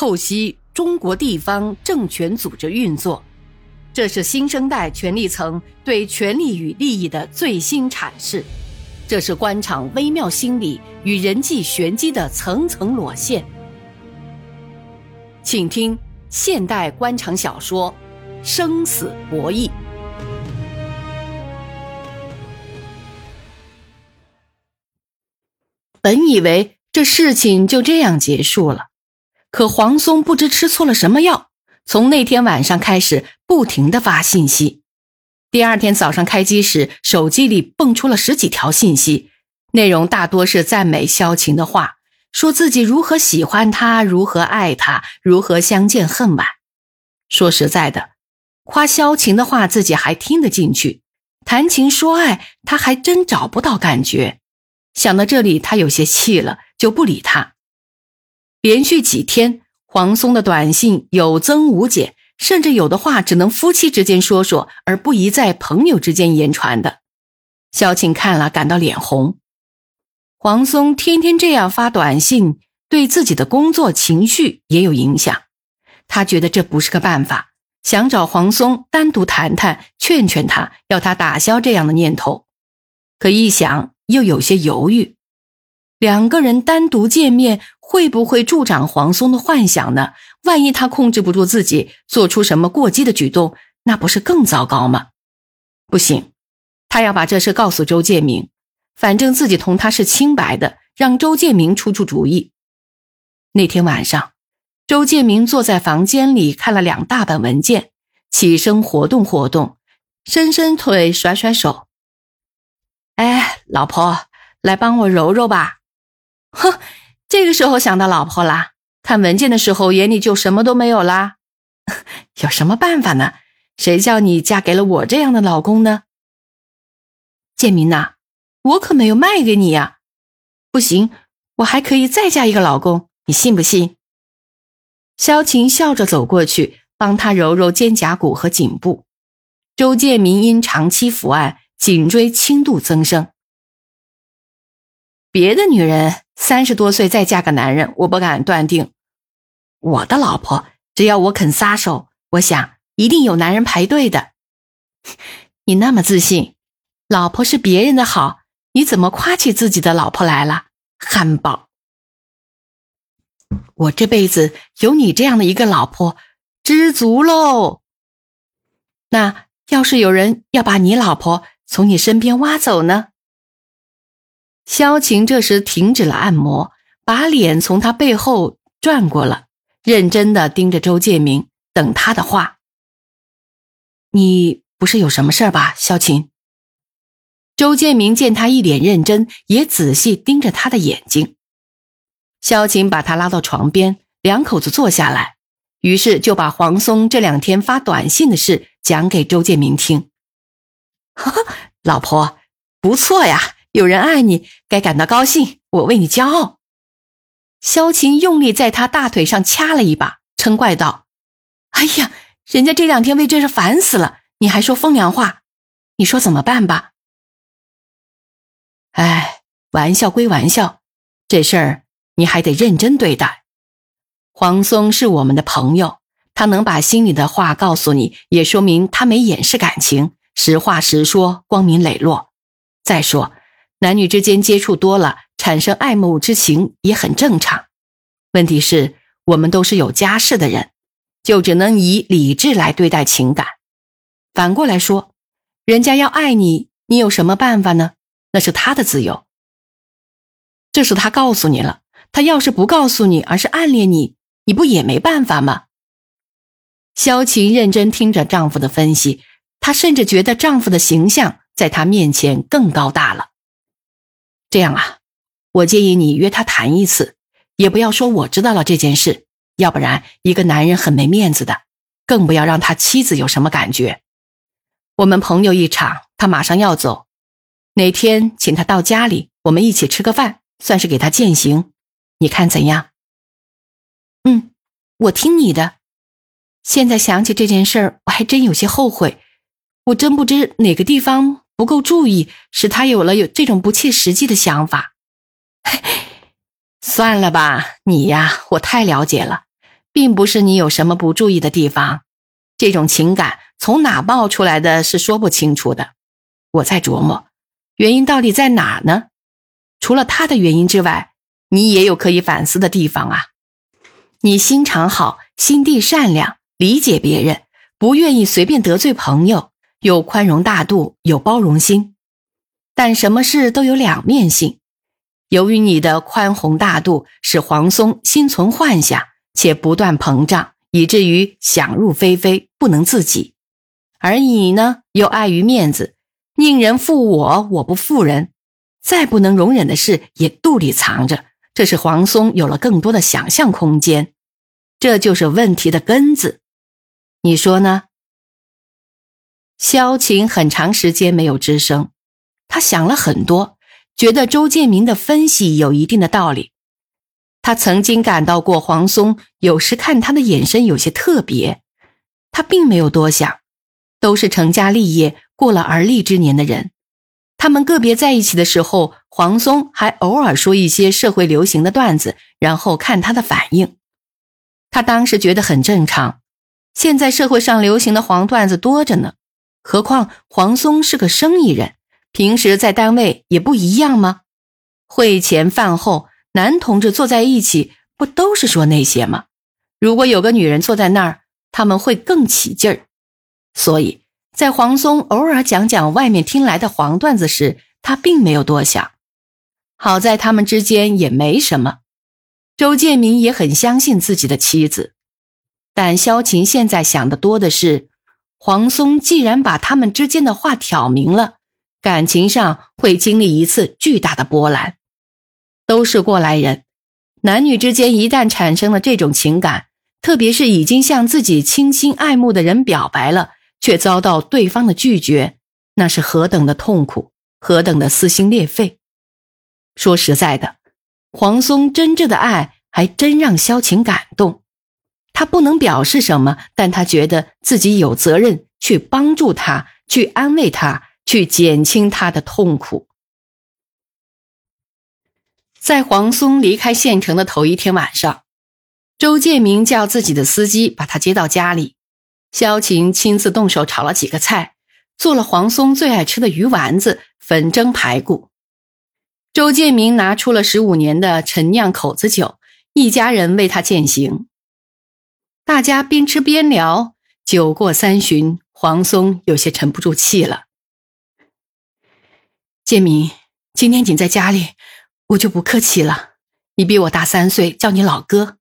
透析中国地方政权组织运作，这是新生代权力层对权力与利益的最新阐释，这是官场微妙心理与人际玄机的层层裸现。请听现代官场小说《生死博弈》。本以为这事情就这样结束了。可黄松不知吃错了什么药，从那天晚上开始不停的发信息。第二天早上开机时，手机里蹦出了十几条信息，内容大多是赞美萧晴的话，说自己如何喜欢他，如何爱他，如何相见恨晚。说实在的，夸萧晴的话自己还听得进去，谈情说爱他还真找不到感觉。想到这里，他有些气了，就不理他。连续几天，黄松的短信有增无减，甚至有的话只能夫妻之间说说，而不宜在朋友之间言传的。萧晴看了，感到脸红。黄松天天这样发短信，对自己的工作情绪也有影响。他觉得这不是个办法，想找黄松单独谈谈，劝劝他，要他打消这样的念头。可一想，又有些犹豫。两个人单独见面。会不会助长黄松的幻想呢？万一他控制不住自己，做出什么过激的举动，那不是更糟糕吗？不行，他要把这事告诉周建明，反正自己同他是清白的，让周建明出出主意。那天晚上，周建明坐在房间里看了两大本文件，起身活动活动，伸伸腿，甩甩手。哎，老婆，来帮我揉揉吧。哼。这个时候想到老婆啦，看文件的时候眼里就什么都没有啦。有什么办法呢？谁叫你嫁给了我这样的老公呢？建明呐，我可没有卖给你呀。不行，我还可以再嫁一个老公，你信不信？萧晴笑着走过去，帮他揉揉肩胛骨和颈部。周建明因长期伏案，颈椎轻度增生。别的女人三十多岁再嫁个男人，我不敢断定。我的老婆，只要我肯撒手，我想一定有男人排队的。你那么自信，老婆是别人的好，你怎么夸起自己的老婆来了？汉堡，我这辈子有你这样的一个老婆，知足喽。那要是有人要把你老婆从你身边挖走呢？萧晴这时停止了按摩，把脸从他背后转过了，认真的盯着周建明，等他的话。你不是有什么事儿吧，萧晴？周建明见他一脸认真，也仔细盯着他的眼睛。萧晴把他拉到床边，两口子坐下来，于是就把黄松这两天发短信的事讲给周建明听。哈哈，老婆，不错呀。有人爱你，该感到高兴。我为你骄傲。萧晴用力在他大腿上掐了一把，嗔怪道：“哎呀，人家这两天为这事烦死了，你还说风凉话？你说怎么办吧？”哎，玩笑归玩笑，这事儿你还得认真对待。黄松是我们的朋友，他能把心里的话告诉你，也说明他没掩饰感情，实话实说，光明磊落。再说。男女之间接触多了，产生爱慕之情也很正常。问题是，我们都是有家室的人，就只能以理智来对待情感。反过来说，人家要爱你，你有什么办法呢？那是他的自由。这是他告诉你了，他要是不告诉你，而是暗恋你，你不也没办法吗？萧晴认真听着丈夫的分析，她甚至觉得丈夫的形象在她面前更高大了。这样啊，我建议你约他谈一次，也不要说我知道了这件事，要不然一个男人很没面子的，更不要让他妻子有什么感觉。我们朋友一场，他马上要走，哪天请他到家里，我们一起吃个饭，算是给他践行，你看怎样？嗯，我听你的。现在想起这件事，我还真有些后悔，我真不知哪个地方。不够注意，使他有了有这种不切实际的想法。算了吧，你呀，我太了解了。并不是你有什么不注意的地方，这种情感从哪冒出来的是说不清楚的。我在琢磨，原因到底在哪呢？除了他的原因之外，你也有可以反思的地方啊。你心肠好，心地善良，理解别人，不愿意随便得罪朋友，有宽容大度，有包容心。但什么事都有两面性。由于你的宽宏大度，使黄松心存幻想，且不断膨胀，以至于想入非非，不能自己；而你呢，又碍于面子，宁人负我，我不负人。再不能容忍的事也肚里藏着，这使黄松有了更多的想象空间。这就是问题的根子，你说呢？萧晴很长时间没有吱声，他想了很多。觉得周建明的分析有一定的道理。他曾经感到过黄松有时看他的眼神有些特别，他并没有多想，都是成家立业、过了而立之年的人。他们个别在一起的时候，黄松还偶尔说一些社会流行的段子，然后看他的反应。他当时觉得很正常。现在社会上流行的黄段子多着呢，何况黄松是个生意人。平时在单位也不一样吗？会前饭后，男同志坐在一起，不都是说那些吗？如果有个女人坐在那儿，他们会更起劲儿。所以在黄松偶尔讲讲外面听来的黄段子时，他并没有多想。好在他们之间也没什么。周建明也很相信自己的妻子，但萧晴现在想的多的是，黄松既然把他们之间的话挑明了。感情上会经历一次巨大的波澜，都是过来人。男女之间一旦产生了这种情感，特别是已经向自己倾心爱慕的人表白了，却遭到对方的拒绝，那是何等的痛苦，何等的撕心裂肺。说实在的，黄松真正的爱还真让萧晴感动。他不能表示什么，但他觉得自己有责任去帮助他，去安慰他。去减轻他的痛苦。在黄松离开县城的头一天晚上，周建明叫自己的司机把他接到家里，萧晴亲自动手炒了几个菜，做了黄松最爱吃的鱼丸子、粉蒸排骨。周建明拿出了十五年的陈酿口子酒，一家人为他饯行。大家边吃边聊，酒过三巡，黄松有些沉不住气了。建明，今天你在家里，我就不客气了。你比我大三岁，叫你老哥。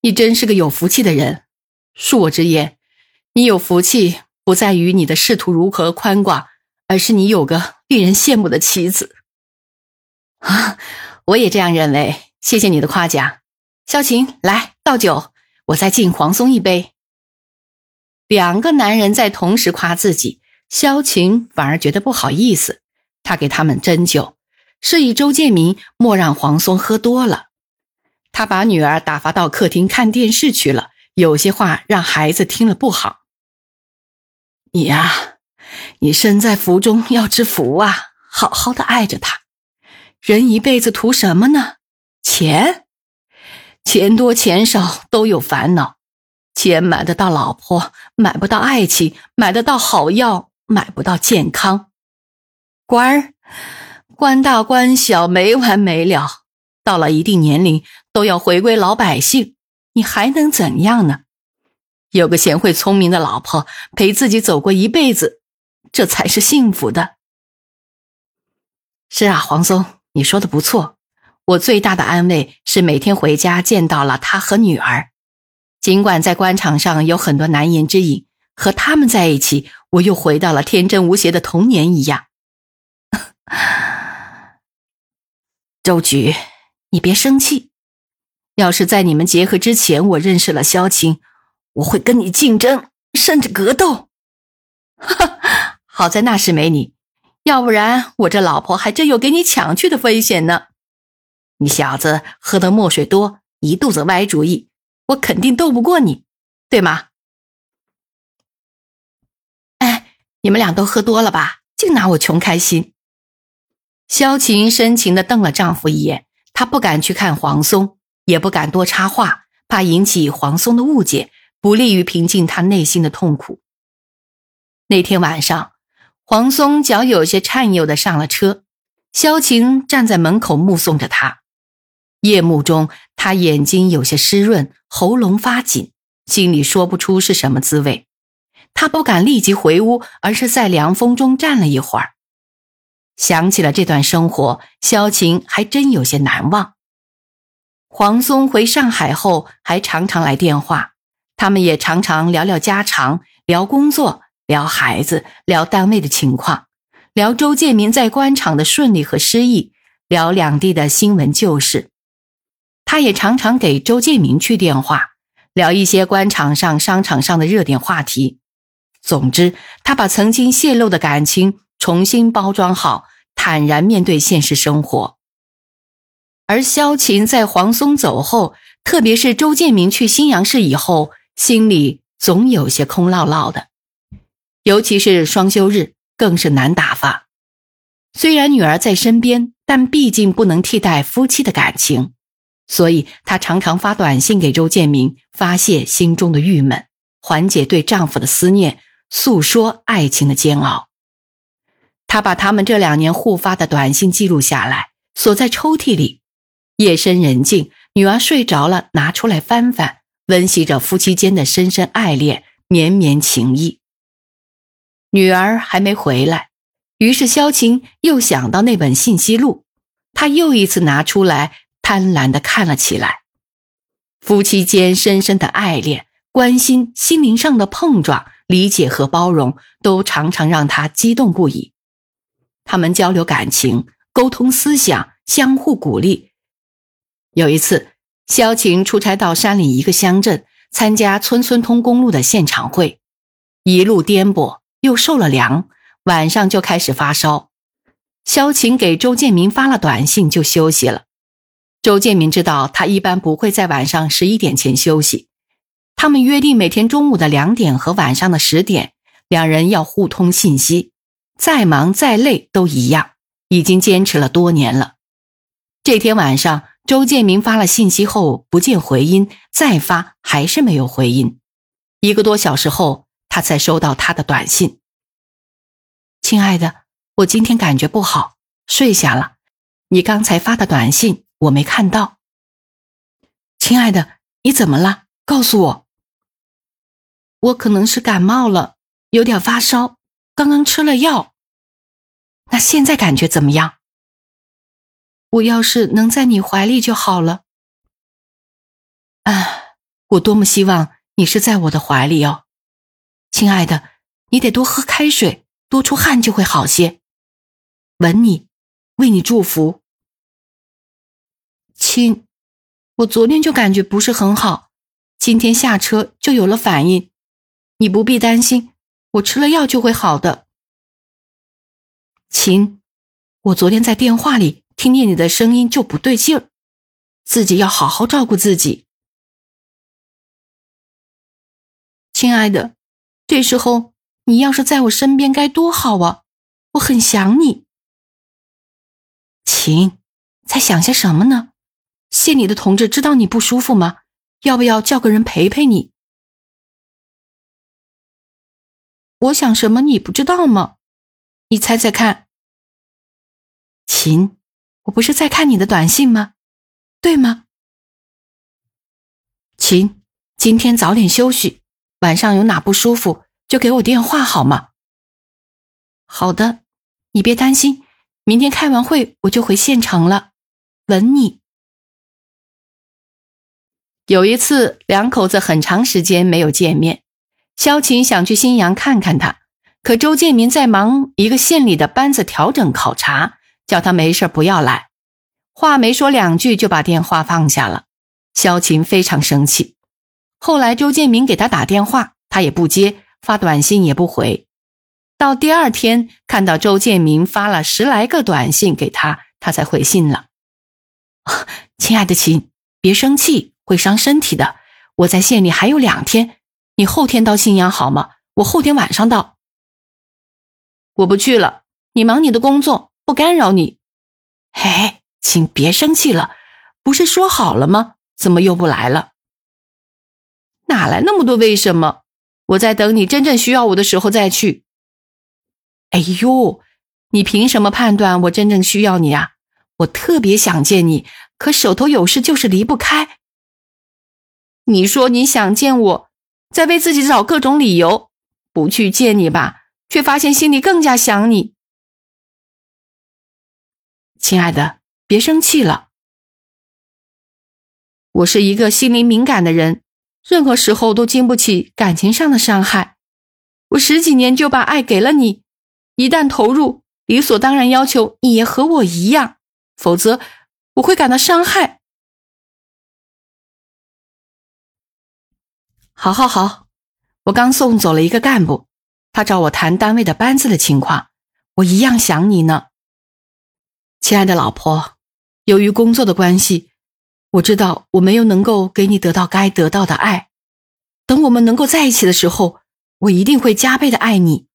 你真是个有福气的人。恕我直言，你有福气不在于你的仕途如何宽广，而是你有个令人羡慕的妻子。啊，我也这样认为。谢谢你的夸奖。萧晴，来倒酒，我再敬黄松一杯。两个男人在同时夸自己，萧晴反而觉得不好意思。他给他们斟酒，示意周建明莫让黄松喝多了。他把女儿打发到客厅看电视去了，有些话让孩子听了不好。你呀，你身在福中要知福啊，好好的爱着他。人一辈子图什么呢？钱，钱多钱少都有烦恼。钱买得到老婆，买不到爱情；买得到好药，买不到健康。官儿，官大官小没完没了，到了一定年龄都要回归老百姓，你还能怎样呢？有个贤惠聪明的老婆陪自己走过一辈子，这才是幸福的。是啊，黄松，你说的不错。我最大的安慰是每天回家见到了他和女儿，尽管在官场上有很多难言之隐，和他们在一起，我又回到了天真无邪的童年一样。周局，你别生气。要是在你们结合之前，我认识了萧晴，我会跟你竞争，甚至格斗。哈哈，好在那时没你，要不然我这老婆还真有给你抢去的危险呢。你小子喝的墨水多，一肚子歪主意，我肯定斗不过你，对吗？哎，你们俩都喝多了吧？净拿我穷开心。萧晴深情地瞪了丈夫一眼，她不敢去看黄松，也不敢多插话，怕引起黄松的误解，不利于平静他内心的痛苦。那天晚上，黄松脚有些颤悠的上了车，萧晴站在门口目送着他。夜幕中，他眼睛有些湿润，喉咙发紧，心里说不出是什么滋味。他不敢立即回屋，而是在凉风中站了一会儿。想起了这段生活，萧晴还真有些难忘。黄松回上海后，还常常来电话，他们也常常聊聊家常，聊工作，聊孩子，聊单位的情况，聊周建民在官场的顺利和失意，聊两地的新闻旧事。他也常常给周建明去电话，聊一些官场上、商场上的热点话题。总之，他把曾经泄露的感情重新包装好。坦然面对现实生活，而萧琴在黄松走后，特别是周建明去新阳市以后，心里总有些空落落的。尤其是双休日，更是难打发。虽然女儿在身边，但毕竟不能替代夫妻的感情，所以她常常发短信给周建明，发泄心中的郁闷，缓解对丈夫的思念，诉说爱情的煎熬。他把他们这两年互发的短信记录下来，锁在抽屉里。夜深人静，女儿睡着了，拿出来翻翻，温习着夫妻间的深深爱恋、绵绵情谊。女儿还没回来，于是萧晴又想到那本信息录，她又一次拿出来，贪婪的看了起来。夫妻间深深的爱恋、关心、心灵上的碰撞、理解和包容，都常常让他激动不已。他们交流感情，沟通思想，相互鼓励。有一次，萧晴出差到山里一个乡镇，参加村村通公路的现场会，一路颠簸，又受了凉，晚上就开始发烧。萧晴给周建民发了短信，就休息了。周建民知道他一般不会在晚上十一点前休息，他们约定每天中午的两点和晚上的十点，两人要互通信息。再忙再累都一样，已经坚持了多年了。这天晚上，周建明发了信息后不见回音，再发还是没有回音。一个多小时后，他才收到他的短信：“亲爱的，我今天感觉不好，睡下了。你刚才发的短信我没看到。亲爱的，你怎么了？告诉我。我可能是感冒了，有点发烧。”刚刚吃了药，那现在感觉怎么样？我要是能在你怀里就好了。啊，我多么希望你是在我的怀里哦，亲爱的，你得多喝开水，多出汗就会好些。吻你，为你祝福。亲，我昨天就感觉不是很好，今天下车就有了反应，你不必担心。我吃了药就会好的，秦，我昨天在电话里听见你的声音就不对劲儿，自己要好好照顾自己，亲爱的，这时候你要是在我身边该多好啊！我很想你，秦，在想些什么呢？县里的同志知道你不舒服吗？要不要叫个人陪陪你？我想什么？你不知道吗？你猜猜看。秦，我不是在看你的短信吗？对吗？秦，今天早点休息，晚上有哪不舒服就给我电话好吗？好的，你别担心，明天开完会我就回县城了。吻你。有一次，两口子很长时间没有见面。萧晴想去新阳看看他，可周建民在忙一个县里的班子调整考察，叫他没事不要来。话没说两句就把电话放下了。萧晴非常生气。后来周建民给他打电话，他也不接，发短信也不回。到第二天，看到周建民发了十来个短信给他，他才回信了。亲爱的秦，别生气，会伤身体的。我在县里还有两天。你后天到信阳好吗？我后天晚上到。我不去了，你忙你的工作，不干扰你。嘿，请别生气了，不是说好了吗？怎么又不来了？哪来那么多为什么？我在等你真正需要我的时候再去。哎呦，你凭什么判断我真正需要你啊？我特别想见你，可手头有事，就是离不开。你说你想见我，在为自己找各种理由，不去见你吧，却发现心里更加想你。亲爱的，别生气了。我是一个心灵敏感的人，任何时候都经不起感情上的伤害。我十几年就把爱给了你，一旦投入，理所当然要求你也和我一样，否则我会感到伤害。好，好，好，我刚送走了一个干部，他找我谈单位的班子的情况，我一样想你呢。亲爱的老婆，由于工作的关系，我知道我没有能够给你得到该得到的爱。等我们能够在一起的时候，我一定会加倍的爱你。